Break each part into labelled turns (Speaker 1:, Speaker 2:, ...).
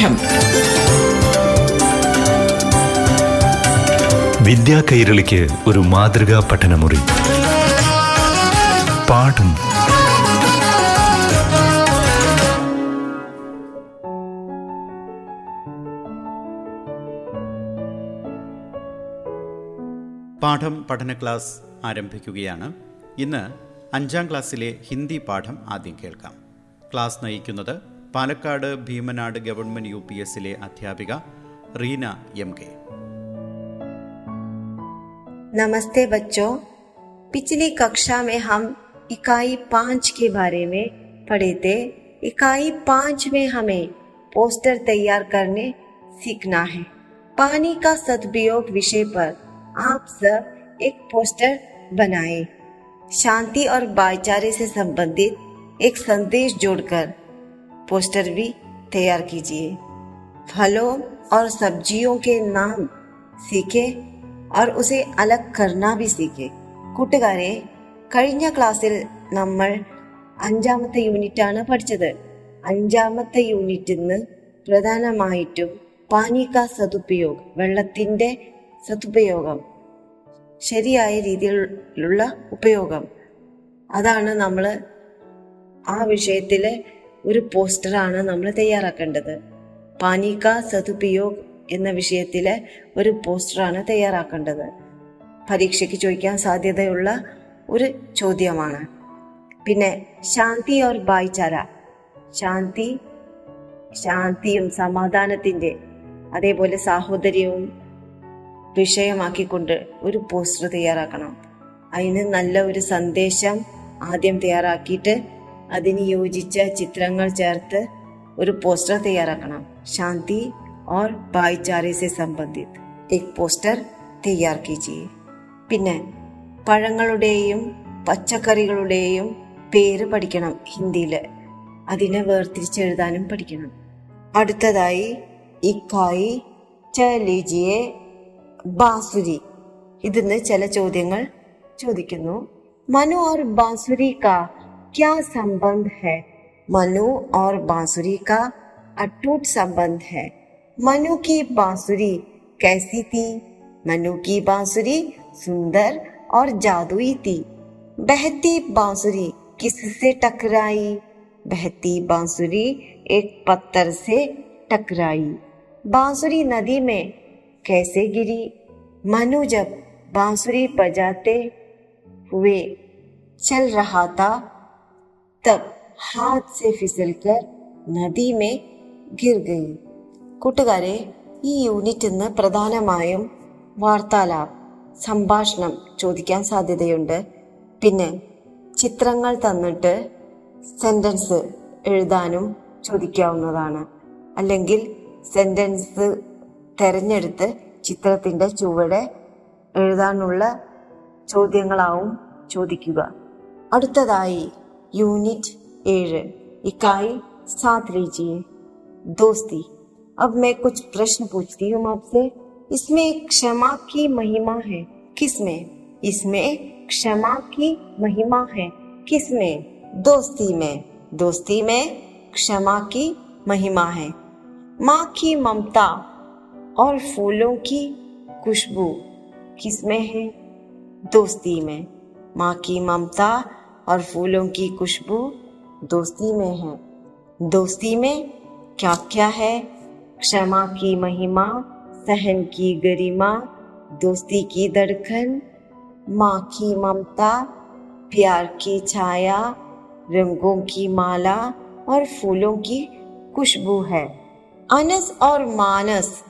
Speaker 1: പാഠം
Speaker 2: വിദ്യാ കൈരളിക്ക് ഒരു മാതൃകാ പഠനമുറി. പാഠം.
Speaker 3: പാഠം പഠന ക്ലാസ് ആരംഭിക്കുകയാണ്. ഇന്ന് അഞ്ചാം ക്ലാസ്സിലെ ഹിന്ദി പാഠം ആദ്യം കേൾക്കാം. ക്ലാസ് നയിക്കുന്നത് Palakkad Bheemanad government U P എസിലെ അധ്യാപിക റീന എം കെ
Speaker 4: नमस्ते बच्चों पिछली कक्षा में हम इकाई पाँच के बारे में पढ़े थे इकाई पाँच में हमें पोस्टर तैयार करने सीखना है पानी का सदुपयोग विषय पर आप सब एक पोस्टर बनाए शांति और भाईचारे से संबंधित एक संदेश जोड़कर पोस्टर भी तैयार कीजिए फलों और सब्जियों के नाम सीखे और उसे अलग करना भी സീക്കെ കൂട്ടുകാരെ കഴിഞ്ഞ ക്ലാസ്സിൽ നമ്മൾ അഞ്ചാമത്തെ യൂണിറ്റ് ആണ് പഠിച്ചത് അഞ്ചാമത്തെ യൂണിറ്റിൽ നിന്ന് പ്രധാനമായിട്ടും പാനിക സതുപയോഗം വെള്ളത്തിന്റെ സതുപയോഗം ശരിയായ രീതിയിലുള്ള ഉപയോഗം അതാണ് നമ്മൾ ആ വിഷയത്തിലെ ഒരു പോസ്റ്ററാണ് നമ്മൾ തയ്യാറാക്കേണ്ടത്. പാനിക സതുപയോഗ് എന്ന വിഷയത്തിലെ ഒരു പോസ്റ്ററാണ് തയ്യാറാക്കേണ്ടത്. പരീക്ഷയ്ക്ക് ചോദിക്കാൻ സാധ്യതയുള്ള ഒരു ചോദ്യമാണ്. പിന്നെ ശാന്തി ഓർ ഭായിച്ചാര ശാന്തി ശാന്തിയും സമാധാനത്തിന്റെ അതേപോലെ സാഹോദര്യവും വിഷയമാക്കിക്കൊണ്ട് ഒരു പോസ്റ്റർ തയ്യാറാക്കണം. അതിന് നല്ല ഒരു സന്ദേശം ആദ്യം തയ്യാറാക്കിയിട്ട് അതിന് യോജിച്ച ചിത്രങ്ങൾ ചേർത്ത് ഒരു പോസ്റ്റർ തയ്യാറാക്കണം ശാന്തി और भाईचारे से संबंधित एक പോസ്റ്റർ തയ്യാർ കീജിയെ പിന്നെ പഴങ്ങളുടെയും പച്ചക്കറികളുടെയും പേര് പഠിക്കണം ഹിന്ദിയിൽ അതിനെ വേർതിരിച്ചെഴുതാനും പഠിക്കണം അടുത്തതായി ഇക്കായി ചലീജിയെ ബാസുരി ഇതിന്ന് ചില ചോദ്യങ്ങൾ ചോദിക്കുന്നു മനു और बांसुरी का क्या संबंध है? मनु और बांसुरी का अटूट संबंध है। मनु की बांसुरी कैसी थी? मनु की बांसुरी सुंदर और जादुई थी। बहती बांसुरी किससे टकराई? बहती बांसुरी एक पत्थर से टकराई। बांसुरी नदी में कैसे गिरी? मनु जब बांसुरी बजाते हुए चल रहा था तब हाथ से फिसलकर नदी में गिर गई കൂട്ടുകാരെ ഈ യൂണിറ്റ് ഇന്ന് പ്രധാനമായും വാർത്താലാപ് സംഭാഷണം ചോദിക്കാൻ സാധ്യതയുണ്ട് പിന്നെ ചിത്രങ്ങൾ തന്നിട്ട് സെന്റൻസ് എഴുതാനും ചോദിക്കാവുന്നതാണ് അല്ലെങ്കിൽ സെന്റൻസ് തെരഞ്ഞെടുത്ത് ചിത്രത്തിന്റെ ചുവടെ എഴുതാനുള്ള ചോദ്യങ്ങളാവും ചോദിക്കുക അടുത്തതായി यूनिट एयर इकाई साथ लीजिए। दोस्ती, अब मैं कुछ प्रश्न पूछती हूँ आपसे। इसमें क्षमा की महिमा है किसमें इसमें क्षमा की महिमा है किसमें दोस्ती में। दोस्ती में क्षमा की महिमा है। माँ की ममता और फूलों की खुशबू किसमें है? दोस्ती में। माँ की ममता और फूलों की खुशबू दोस्ती में है। दोस्ती में क्या क्या है? क्षमा की महिमा, सहन की गरिमा, दोस्ती की धड़कन माँ की ममता, प्यार की छाया, रंगों की माला और फूलों की खुशबू है। अनस और मानस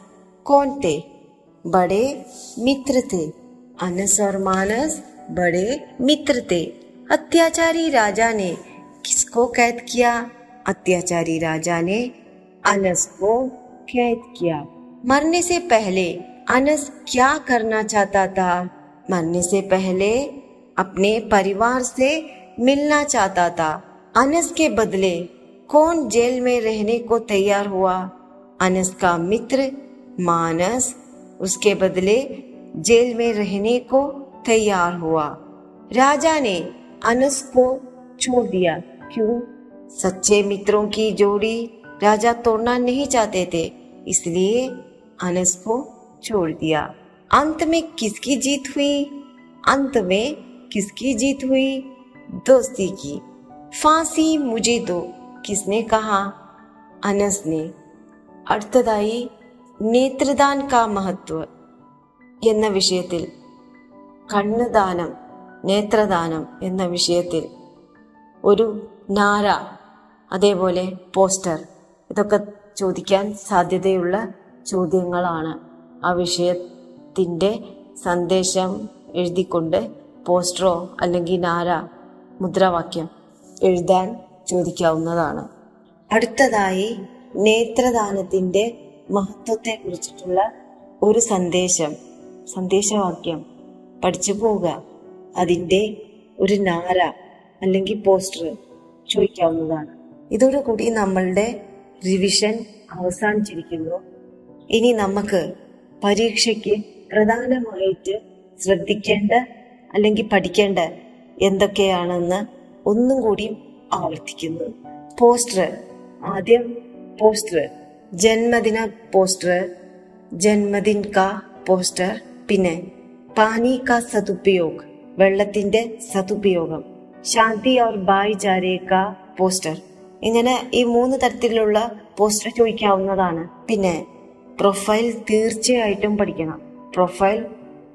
Speaker 4: कौन थे? बड़े मित्र थे। अनस और मानस बड़े मित्र थे। अत्याचारी राजा ने किसको कैद किया? अत्याचारी राजा ने अनस को कैद किया। मरने से पहले अनस क्या करना चाहता था? मरने से पहले अपने परिवार से मिलना चाहता था। अनस के बदले कौन जेल में रहने को तैयार हुआ? अनस का मित्र मानस उसके बदले जेल में रहने को तैयार हुआ। राजा ने अनस को छोड़ दिया क्यों सच्चे मित्रों की जोड़ी राजा तोड़ना नहीं चाहते थे इसलिए अनस को छोड़ दिया अंत में किसकी जीत हुई अंत में किसकी जीत हुई दोस्ती की फांसी मुझे दो किसने कहा अनस ने അടുത്തതായി നേത്രദാൻ കാ മഹത്വ എന്ന വിഷയത്തിൽ കണ്ണുദാനം നേത്രദാനം എന്ന വിഷയത്തിൽ ഒരു നാര അതേപോലെ പോസ്റ്റർ ഇതൊക്കെ ചോദിക്കാൻ സാധ്യതയുള്ള ചോദ്യങ്ങളാണ്. ആ വിഷയത്തിന്റെ സന്ദേശം എഴുതിക്കൊണ്ട് പോസ്റ്ററോ അല്ലെങ്കിൽ നാര മുദ്രാവാക്യം എഴുതാൻ ചോദിക്കാവുന്നതാണ്. അടുത്തതായി നേത്രദാനത്തിന്റെ മഹത്വത്തെ കുറിച്ചിട്ടുള്ള ഒരു സന്ദേശം സന്ദേശവാക്യം. പഠിച്ചു പോവുക. അതിന്റെ ഒരു നാര അല്ലെങ്കിൽ പോസ്റ്റർ ചോദിക്കാവുന്നതാണ്. ഇതോടുകൂടി നമ്മളുടെ റിവിഷൻ അവസാനിച്ചിരിക്കുന്നു. ഇനി നമുക്ക് പരീക്ഷയ്ക്ക് പ്രധാനമായിട്ട് ശ്രദ്ധിക്കേണ്ട അല്ലെങ്കിൽ പഠിക്കേണ്ട എന്തൊക്കെയാണെന്ന് ഒന്നും കൂടി ആവർത്തിക്കുന്നു. പോസ്റ്റർ ആദ്യം പോസ്റ്റർ ജന്മദിന പോസ്റ്റർ ജന്മദിൻ കാ പോസ്റ്റർ പിന്നെ പാനി കാ സതുപയോഗ് വെള്ളത്തിന്റെ സതുപയോഗം ശാന്തി ഓർ ബായ് ജാരേക്ക പോസ്റ്റർ. ഇങ്ങനെ ഈ മൂന്ന് തരത്തിലുള്ള പോസ്റ്റർ ചോദിക്കാവുന്നതാണ്. പിന്നെ പ്രൊഫൈൽ തീർച്ചയായിട്ടും പഠിക്കണം. പ്രൊഫൈൽ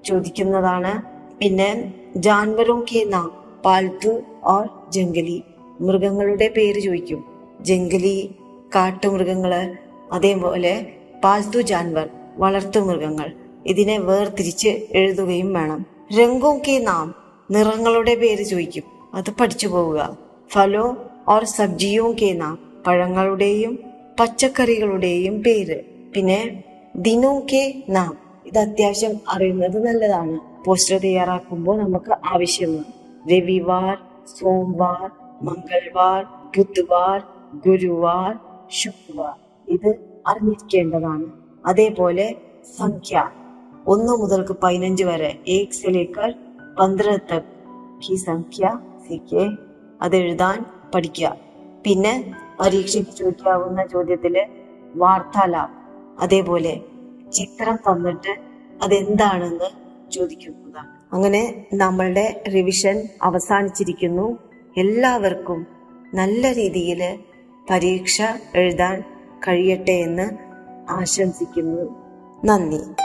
Speaker 4: ചോദിക്കുന്നതാണ്. പിന്നെ ജാൻവറും കെ നാം പാൽത്തു ഓർ ജംഗലി. മൃഗങ്ങളുടെ പേര് ചോദിക്കും. ജംഗലി കാട്ടുമൃഗങ്ങൾ അതേപോലെ പാൽത്തു ജാൻവർ വളർത്തു മൃഗങ്ങൾ. ഇതിനെ വേർതിരിച്ച് എഴുതുകയും വേണം. രംഗോം കെ നാം നിറങ്ങളുടെ പേര് ചോദിക്കും. അത് പഠിച്ചു പോവുക. ഫലോ ഓർ സബ്ജിയോ കെ നാം പഴങ്ങളുടെയും പച്ചക്കറികളുടെയും പേര്. പിന്നെ ദിനോ കെ നാം. ഇത് അത്യാവശ്യം അറിയുന്നത് നല്ലതാണ്. പോസ്റ്റർ തയ്യാറാക്കുമ്പോൾ നമുക്ക് ആവശ്യമാണ്. രവിവാർ സോംവാർ മംഗൾവാർ ബുധവാർ ഗുരുവാർ ശുക്രവാർ. ഇത് അറിഞ്ഞിരിക്കേണ്ടതാണ്. അതേപോലെ സംഖ്യ. ഒന്ന് മുതൽക്ക് പതിനഞ്ച് വരെ. ഏക്സിലേക്കാൾ പന്ത്രണ്ട് തക് ഈ സംഖ്യ സിക്കെ അതെഴുതാൻ പഠിക്കുക. പിന്നെ പരീക്ഷയ്ക്ക് ചോദിക്കാവുന്ന ചോദ്യത്തിൽ വാർത്താലാപ് അതേപോലെ ചിത്രം തന്നിട്ട് അതെന്താണെന്ന് ചോദിക്കുന്നതാണ് അങ്ങനെ നമ്മളുടെ റിവിഷൻ അവസാനിച്ചിരിക്കുന്നു. എല്ലാവർക്കും നല്ല രീതിയിൽ പരീക്ഷ എഴുതാൻ കഴിയട്ടെ എന്ന് ആശംസിക്കുന്നു. നന്ദി.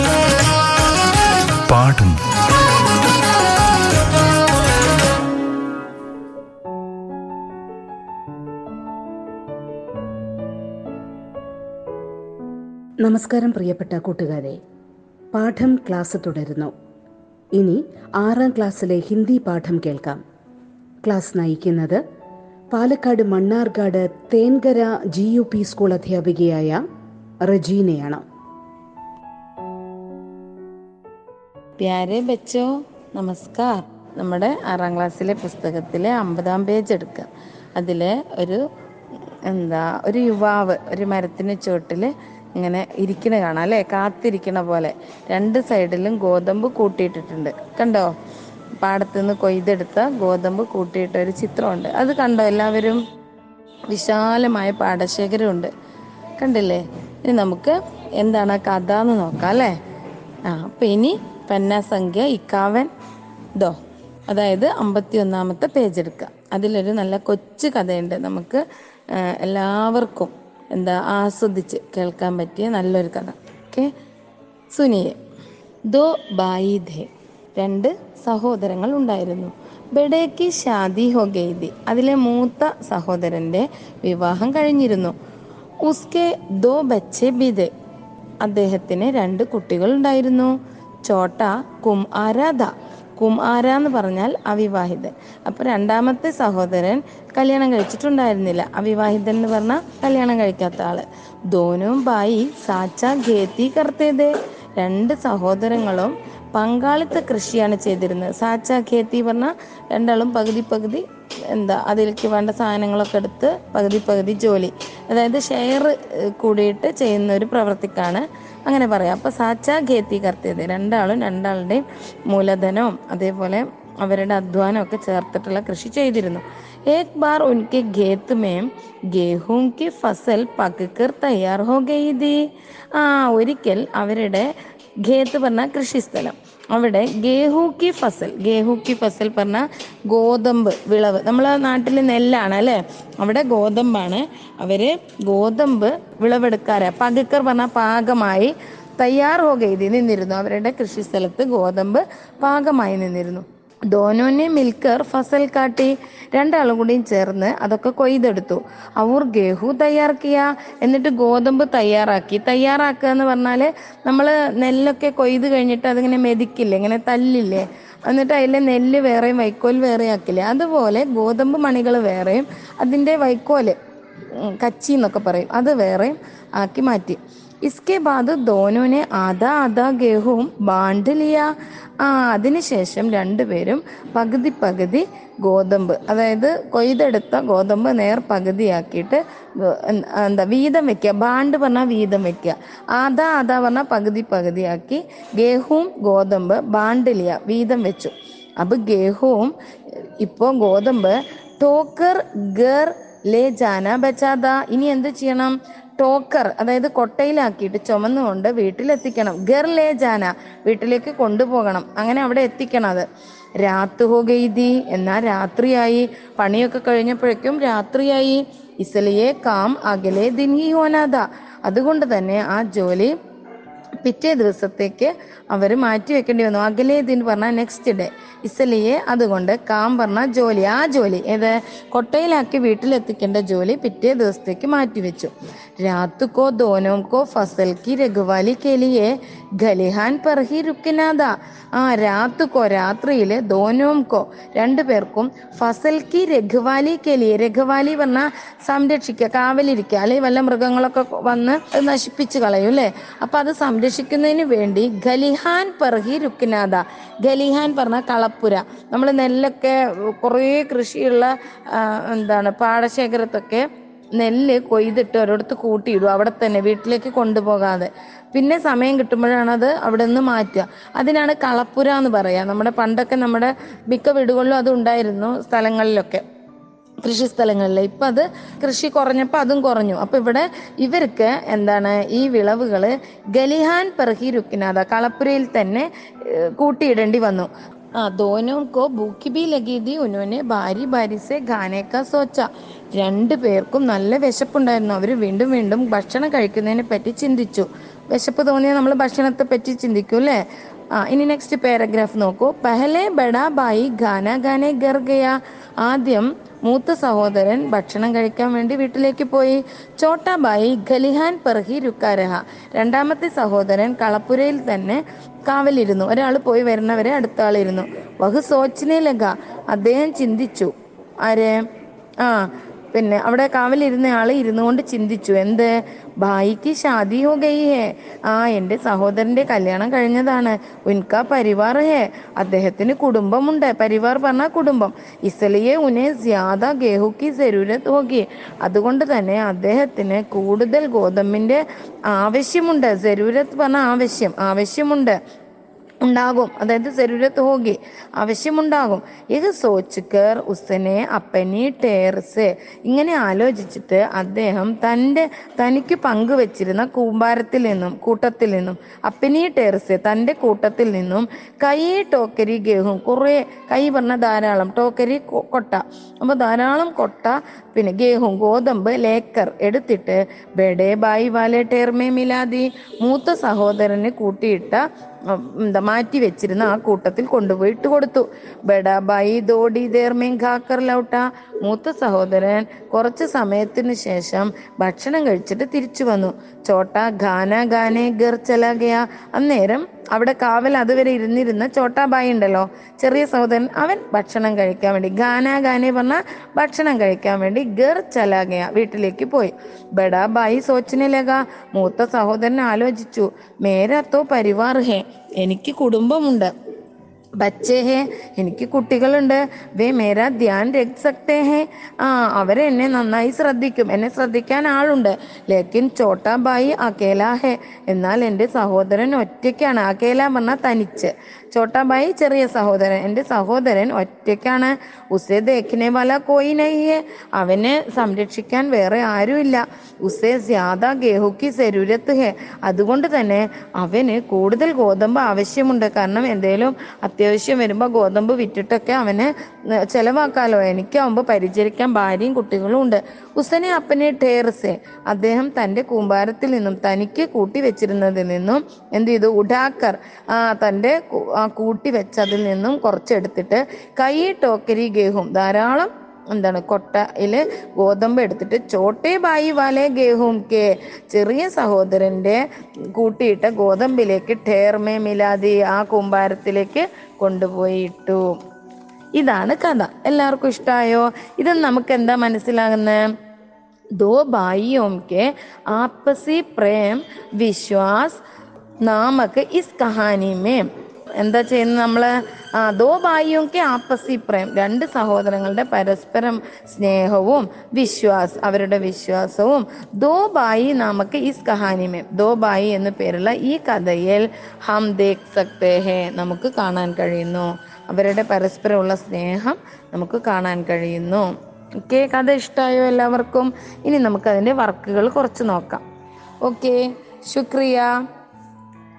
Speaker 5: നമസ്കാരം പ്രിയപ്പെട്ട കൂട്ടുകാരെ. പാഠം ക്ലാസ് തുടരുന്നു. ഇനി ആറാം ക്ലാസ്സിലെ ഹിന്ദി പാഠം കേൾക്കാം. ക്ലാസ് നയിക്കുന്നത് Palakkad Mannarkkad Thenkara G U P school അധ്യാപികയായ റജീനയാണ്.
Speaker 6: ബച്ചോ നമസ്കാർ. നമ്മുടെ ആറാം ക്ലാസ്സിലെ പുസ്തകത്തിലെ അമ്പതാം പേജ് എടുക്കുക അതിലെ ഒരു എന്താ ഒരു യുവാവ് ഒരു മരത്തിന് ചുവട്ടിൽ ഇങ്ങനെ ഇരിക്കണ കാണാം അല്ലേ? കാത്തിരിക്കണ പോലെ. രണ്ട് സൈഡിലും ഗോതമ്പ് കൂട്ടിയിട്ടിട്ടുണ്ട്. കണ്ടോ? പാടത്ത് നിന്ന് കൊയ്തെടുത്ത ഗോതമ്പ് കൂട്ടിയിട്ട ഒരു ചിത്രമുണ്ട്. അത് കണ്ടോ? എല്ലാവരും? വിശാലമായ പാടശേഖരമുണ്ട്. കണ്ടില്ലേ? ഇനി നമുക്ക് എന്താണ് കഥ എന്ന് നോക്കാം അല്ലേ? ആ അപ്പം ഇനി പന്നാസംഖ്യ ഇക്കാവൻ ദോ. അതായത് അമ്പത്തി ഒന്നാമത്തെ പേജ് എടുക്കുക. അതിലൊരു നല്ല കൊച്ചു കഥയുണ്ട്. നമുക്ക് എല്ലാവർക്കും എന്താ ആസ്വദിച്ച് കേൾക്കാൻ പറ്റിയ നല്ലൊരു കഥ. ഓക്കെ? സുനിയെ. ദോ ബായി ധേ. രണ്ട് സഹോദരങ്ങൾ ഉണ്ടായിരുന്നു. ബഡേക്ക് ഷാദി ഹോ ഗെയ്തി അതിലെ മൂത്ത സഹോദരന്റെ വിവാഹം കഴിഞ്ഞിരുന്നു. ഉസ്കെ ദോ ബച്ചെ ബിദെ അദ്ദേഹത്തിന് രണ്ട് കുട്ടികൾ ഉണ്ടായിരുന്നു ചോട്ട കും ആരാധ. കുമാര എന്ന് പറഞ്ഞാൽ അവിവാഹിതൻ. അപ്പൊ രണ്ടാമത്തെ സഹോദരൻ കല്യാണം കഴിച്ചിട്ടുണ്ടായിരുന്നില്ല. അവിവാഹിതൻ എന്ന് പറഞ്ഞാൽ കല്യാണം കഴിക്കാത്ത ആൾ. ദോനും ബായി സാച്ച ഖേത്തി കർത്തേതേ. രണ്ട് സഹോദരങ്ങളും പങ്കാളിത്ത കൃഷിയാണ് ചെയ്തിരുന്നത്. സാച്ച ഖേത്തി പറഞ്ഞാൽ രണ്ടാളും പകുതി പകുതി എന്താ അതിലേക്ക് വേണ്ട സാധനങ്ങളൊക്കെ എടുത്ത് പകുതി പകുതി ജോലി. അതായത് ഷെയർ കൂടിയിട്ട് ചെയ്യുന്ന ഒരു പ്രവൃത്തിക്കാണ് അങ്ങനെ പറയാം. അപ്പൊ സാച്ചാ ഖേത്തി കർത്തിയത് രണ്ടാളും രണ്ടാളുടെയും മൂലധനവും അതേപോലെ അവരുടെ അധ്വാനം ഒക്കെ ചേർത്തിട്ടുള്ള കൃഷി ചെയ്തിരുന്നു. ഏക് ബാർ ഉൻകെ ഖേത്ത് മേം ഗേഹും കി ഫസൽ പകക്കർ തയ്യാർ ഹോ ഗെയ്തി ആ ഒരിക്കൽ അവരുടെ ഖേത്ത് പറഞ്ഞ കൃഷിസ്ഥലം. അവിടെ ഗേഹു കി ഫസൽ ഗേഹു കി ഫസൽ പറഞ്ഞ ഗോതമ്പ് വിളവ്. നമ്മളെ നാട്ടിൽ നെല്ലാണ് അല്ലേ? അവിടെ ഗോതമ്പാണ്. അവർ ഗോതമ്പ് വിളവെടുക്കാറ്. പകക്കർ പറഞ്ഞ പാകമായി തയ്യാർ ഹോഗെയ്തി നിന്നിരുന്നു. അവരുടെ കൃഷി സ്ഥലത്ത് ഗോതമ്പ് പാകമായി നിന്നിരുന്നു. ദോനോനെ മിൽക്കർ ഫസൽ കാട്ടി രണ്ടാളും കൂടിയും ചേർന്ന് അതൊക്കെ കൊയ്തെടുത്തു. അവർ ഗേഹു തയ്യാറാക്കിയ എന്നിട്ട് ഗോതമ്പ് തയ്യാറാക്കി. തയ്യാറാക്കുക എന്ന് പറഞ്ഞാൽ നമ്മൾ നെല്ലൊക്കെ കൊയ്ത് കഴിഞ്ഞിട്ട് അതിങ്ങനെ മെതിക്കില്ലേ ഇങ്ങനെ തല്ലില്ലേ? എന്നിട്ട് അതിലെ നെല്ല് വേറെയും വൈക്കോൽ വേറെയും ആക്കില്ലേ? അതുപോലെ ഗോതമ്പ് മണികൾ വേറെയും അതിന്റെ വൈക്കോൽ കച്ചി എന്നൊക്കെ പറയും. അത് വേറെയും ആക്കി മാറ്റി. ഇസ്കെ ബാദ് ധോനുവിനെ ആദാ ആദാ ഗേഹവും ബാണ്ട് ലിയ ആ അതിനുശേഷം രണ്ടുപേരും പകുതി പകുതി ഗോതമ്പ് അതായത് കൊയ്തെടുത്ത ഗോതമ്പ് നേർ പകുതിയാക്കിയിട്ട് എന്ത്- വീതം വെക്കുക. ബാണ്ട് പറഞ്ഞാൽ വീതം വെക്കുക. ആദാ ആദാ പറഞ്ഞാൽ പകുതി പകുതിയാക്കി ഗേഹവും ഗോതമ്പ് ബാണ്ടിലിയ വീതം വെച്ചു. അപ്പൊ ഗേഹവും ഇപ്പോ ഗോതമ്പ് ടോക്കർ ഗർ ലേ ജാന ബച്ചാദ ഇനി എന്ത് ചെയ്യണം? ടോക്കർ അതായത് കൊട്ടയിലാക്കിയിട്ട് ചുമന്നുകൊണ്ട് വീട്ടിലെത്തിക്കണം. ഗർ ജാന വീട്ടിലേക്ക് കൊണ്ടുപോകണം. അങ്ങനെ അവിടെ എത്തിക്കണം അത്. രാത്രി ഗെയ്തി എന്നാ രാത്രിയായി. പണിയൊക്കെ കഴിഞ്ഞപ്പോഴേക്കും രാത്രിയായി. ഇസലിയെ കാം അകലെ ദിൻഹി ഹോനാദ. അതുകൊണ്ട് തന്നെ ആ ജോലി പിറ്റേ ദിവസത്തേക്ക് അവർ മാറ്റി വെക്കേണ്ടി വന്നു. അകലെ ദിൻ പറഞ്ഞാൽ നെക്സ്റ്റ് ഡേ ഇസലിയെ അതുകൊണ്ട് കാം പറഞ്ഞ ജോലി ആ ജോലി ഏത് കൊട്ടയിലാക്കി വീട്ടിലെത്തിക്കേണ്ട ജോലി പിറ്റേ ദിവസത്തേക്ക് മാറ്റിവെച്ചു രാത്തുക്കോ ദോനോക്കോ ഫസൽക്കി രഘുവാലി കെലിയെ ഖലിഹാൻ പർഹി രുക്കിനാദ ആ രാത്തുക്കോ രാത്രിയിൽ ദോനോംകോ രണ്ടു പേർക്കും ഫസൽ കി രഘുവാലി കെലിയെ രഘുവാലി പറഞ്ഞാൽ സംരക്ഷിക്കുക കാവലിരിക്കുക അല്ലെങ്കിൽ വല്ല മൃഗങ്ങളൊക്കെ വന്ന് നശിപ്പിച്ച് കളയും അല്ലേ? അപ്പം അത് സംരക്ഷിക്കുന്നതിന് വേണ്ടി ഖലിഹാൻ പെർഹി രുക്കിനാഥ ഖലിഹാൻ പറഞ്ഞ കളപ്പുര. നമ്മൾ നെല്ലൊക്കെ കുറേ കൃഷിയുള്ള എന്താണ് പാടശേഖരത്തൊക്കെ നെല്ല് കൊയ്തിട്ട് ഒരിടത്ത് കൂട്ടിയിടും. അവിടെ തന്നെ വീട്ടിലേക്ക് കൊണ്ടുപോകാതെ. പിന്നെ സമയം കിട്ടുമ്പോഴാണ് അത് അവിടെ നിന്ന് മാറ്റുക. അതിനാണ് കളപ്പുര എന്ന് പറയുക നമ്മുടെ പണ്ടൊക്കെ നമ്മുടെ മിക്ക വീടുകളിലും അത് ഉണ്ടായിരുന്നു സ്ഥലങ്ങളിലൊക്കെ. കൃഷി സ്ഥലങ്ങളിൽ ഇപ്പം അത് കൃഷി കുറഞ്ഞപ്പോൾ അതും കുറഞ്ഞു. അപ്പം ഇവിടെ ഇവർക്ക് എന്താണ് ഈ വിളവുകൾ ഗലിഹാൻ പെർഹി രുക്കിനാഥ കളപ്പുരയിൽ തന്നെ കൂട്ടിയിടേണ്ടി വന്നു. ആ ദോനോ കോ ഭൂക്കി ബി ലഗീതി ഉനോനെ ഭാരി ഭാരിസെ ഖാനേക്ക സോച്ച. രണ്ടു പേർക്കും നല്ല വിശപ്പുണ്ടായിരുന്നു. അവർ വീണ്ടും വീണ്ടും ഭക്ഷണം കഴിക്കുന്നതിനെ പറ്റി ചിന്തിച്ചു. വിശപ്പ് തോന്നിയാൽ നമ്മൾ ഭക്ഷണത്തെ പറ്റി ചിന്തിക്കും അല്ലേ ഇനി നെക്സ്റ്റ് പാരഗ്രാഫ് നോക്കൂ. പെഹലെ ബഡാ ബായി ഗാന ഗാനെ ഗർഗയ ആദ്യം മൂത്ത സഹോദരൻ ഭക്ഷണം കഴിക്കാൻ വേണ്ടി വീട്ടിലേക്ക് പോയി. ചോട്ടാബായി ഖലിഹാൻ പെർഹി രുക്കാരഹ. രണ്ടാമത്തെ സഹോദരൻ കളപ്പുരയിൽ തന്നെ കാവലിരുന്നു. ഒരാൾ പോയി വരുന്നവരെ അടുത്ത ആളിരുന്നു വഹു സോച്ചിനെ ലഗ. അദ്ദേഹം ചിന്തിച്ചു. ആരെ? ആ പിന്നെ അവിടെ കാവലിരുന്ന ആൾ ഇരുന്നു കൊണ്ട് ചിന്തിച്ചു എന്ത്? ഭായിക്ക് ഷാദി ഹോ ഗയി ഹേ ആ എന്റെ സഹോദരന്റെ കല്യാണം കഴിഞ്ഞതാണ്. ഉൻക പരിവാർ ഹേ. അദ്ദേഹത്തിന് കുടുംബമുണ്ട്. പരിവാർ പറഞ്ഞ കുടുംബം. ഇസലിയെ ഉനെ ജ്യാദ ഗേഹുക്കി ജരൂരത്ത് ഹോഗി. അതുകൊണ്ട് തന്നെ അദ്ദേഹത്തിന് കൂടുതൽ ഗോതമ്പിന്റെ ആവശ്യമുണ്ട്. ജരൂരത്ത് പറഞ്ഞ ആവശ്യം ആവശ്യമുണ്ട്. ഉണ്ടാകും. അതായത് ജരൂരത്ത് ഹോഗി ആവശ്യമുണ്ടാകും. ഇത് സോച്ചുക്കർ ഉസനെ അപ്പനി ടേർസ് ഇങ്ങനെ ആലോചിച്ചിട്ട് അദ്ദേഹം തന്റെ തനിക്ക് പങ്കുവച്ചിരുന്ന കൂമ്പാരത്തിൽ നിന്നും കൂട്ടത്തിൽ നിന്നും അപ്പനി ടേർസ് തന്റെ കൂട്ടത്തിൽ നിന്നും കൈ ടോക്കരി ഗേഹും കുറേ കൈ പറഞ്ഞ ധാരാളം ടോക്കരി കൊട്ട. അപ്പോൾ ധാരാളം കൊട്ട പിന്നെ ഗേഹും ഗോതമ്പ് ലേക്കർ എടുത്തിട്ട് ബെഡേ ബായി വാലെ ടേർമേ മിലാതി മൂത്ത സഹോദരന് കൂട്ടിയിട്ട എന്താ മാറ്റി വെച്ചിരുന്ന ആ കൂട്ടത്തിൽ കൊണ്ടുപോയി ഇട്ട് കൊടുത്തു ബഡാബായി ദോഡി ദേർമീൻ ഖാക്കർ ലൗട്ട. മൂത്ത സഹോദരൻ കുറച്ച് സമയത്തിന് ശേഷം ഭക്ഷണം കഴിച്ചിട്ട് തിരിച്ചു വന്നു. ചോട്ട ഗാന ഗാനേ ഗർ ചലാഗയ അന്നേരം അവിടെ കാവൽ അതുവരെ ഇരുന്നിരുന്ന ചോട്ടാബായി ഉണ്ടല്ലോ. ചെറിയ സഹോദരൻ അവൻ ഭക്ഷണം കഴിക്കാൻ വേണ്ടി ഗാന ഗാനെ പറഞ്ഞ ഭക്ഷണം കഴിക്കാൻ വേണ്ടി ഗർ ചലാകയ വീട്ടിലേക്ക് പോയി. ബഡാബായി സോച്ചിനെ മൂത്ത സഹോദരൻ ആലോചിച്ചു മേരത്തോ പരിവാർ എനിക്ക് കുടുംബമുണ്ട് ബച്ചേ ഹേ എനിക്ക് കുട്ടികളുണ്ട് വേ മേരാ ധ്യാൻ രഖ് സക്തേ ഹേ ആ അവരെ എന്നെ നന്നായി ശ്രദ്ധിക്കും. എന്നെ ശ്രദ്ധിക്കാൻ ആളുണ്ട്. ലേക്കിൻ ചോട്ടാ ബായി അകേല ഹേ. എന്നാൽ എന്റെ സഹോദരൻ ഒറ്റയ്ക്കാണ്. അകേല പറഞ്ഞാൽ തനിച്ച്. ചോട്ടാ ബായി ചെറിയ സഹോദരൻ. എന്റെ സഹോദരൻ ഒറ്റയ്ക്കാണ്. ഉസേ ദേഖിനെ വല കോയി ഹേ അവനെ സംരക്ഷിക്കാൻ വേറെ ആരുമില്ല. ഉസേ ജ്യാദ ഗേഹുക്കി സെരൂരത്ത് ഹേ. അതുകൊണ്ട് തന്നെ അവന് കൂടുതൽ ഗോതമ്പ് ആവശ്യമുണ്ട്. കാരണം എന്തേലും അത്യാവശ്യം വരുമ്പോൾ ഗോതമ്പ് വിറ്റിട്ടൊക്കെ അവന് ചെലവാക്കാലോ. എനിക്കാവുമ്പോൾ പരിചരിക്കാൻ ഭാര്യയും കുട്ടികളും ഉണ്ട്. ഉസനെ അപ്പനെ ടേർസെ അദ്ദേഹം തന്റെ കൂമ്പാരത്തിൽ നിന്നും തനിക്ക് കൂട്ടി വെച്ചിരുന്നതിൽ നിന്നും എന്ത് ചെയ്തു? ഉഡാക്കർ. തന്റെ കൂട്ടി വെച്ചതിൽ നിന്നും കുറച്ചെടുത്തിട്ട് കൈ ടോക്കരി ഗേഹും ധാരാളം എന്താണ് കൊട്ടയിൽ ഗോതമ്പ് എടുത്തിട്ട് ചോട്ടേ ബായി വാലേ ഗേഹും കെ ചെറിയ സഹോദരന്റെ കൂട്ടിയിട്ട ഗോതമ്പിലേക്ക് ടേർമേ മിലാതി ആ കൂമ്പാരത്തിലേക്ക് കൊണ്ടുപോയിട്ടു. ഇതാണ് കഥ. എല്ലാവർക്കും ഇഷ്ടമായോ ഇത് നമുക്ക് എന്താ മനസ്സിലാകുന്നത് ദോ ഭായിയോം കെ ആപ്പസി പ്രേം വിശ്വാസ് നാമക്ക് ഇസ് കഹാനിമേം എന്താ ചെയ്യുന്നത് നമ്മൾ ആ ദോ ഭായിയൊക്കെ ആപ്പസി പ്രേം രണ്ട് സഹോദരങ്ങളുടെ പരസ്പരം സ്നേഹവും വിശ്വാസ് അവരുടെ വിശ്വാസവും ദോ ബായി നമുക്ക് ഇസ് കഹാനിമേ ദോ ബായി എന്ന പേരുള്ള ഈ കഥയിൽ ഹം ദേഖ് സക്തേ ഹേ നമുക്ക് കാണാൻ കഴിയുന്നു അവരുടെ പരസ്പരമുള്ള സ്നേഹം നമുക്ക് കാണാൻ കഴിയുന്നു ഓക്കെ കഥ ഇഷ്ടമായോ എല്ലാവർക്കും ഇനി നമുക്ക് അതിൻ്റെ വർക്കുകൾ കുറച്ച് നോക്കാം ഓക്കെ ശുക്രിയ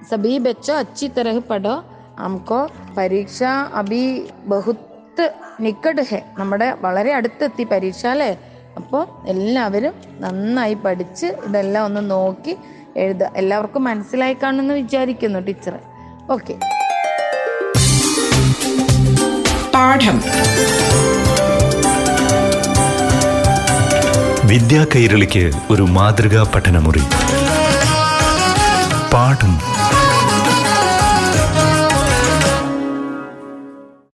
Speaker 6: സബി ബച്ചോ അച്ചി तरह പഠോ हमको പരീക്ഷ അഭി ബഹുത്ത് നിക്കട് ഹെ നമ്മുടെ വളരെ അടുത്തെത്തി പരീക്ഷ അല്ലേ അപ്പോൾ എല്ലാവരും നന്നായി പഠിച്ച് ഇതെല്ലാം ഒന്ന് നോക്കി എഴുതുക എല്ലാവർക്കും മനസ്സിലായി കാണുമെന്ന് വിചാരിക്കുന്നു ടീച്ചർ ഓക്കെ
Speaker 1: പാഠം
Speaker 2: വിദ്യാ കൈരളിക്ക് ഒരു മാതൃകാ പഠനമുറി പാഠം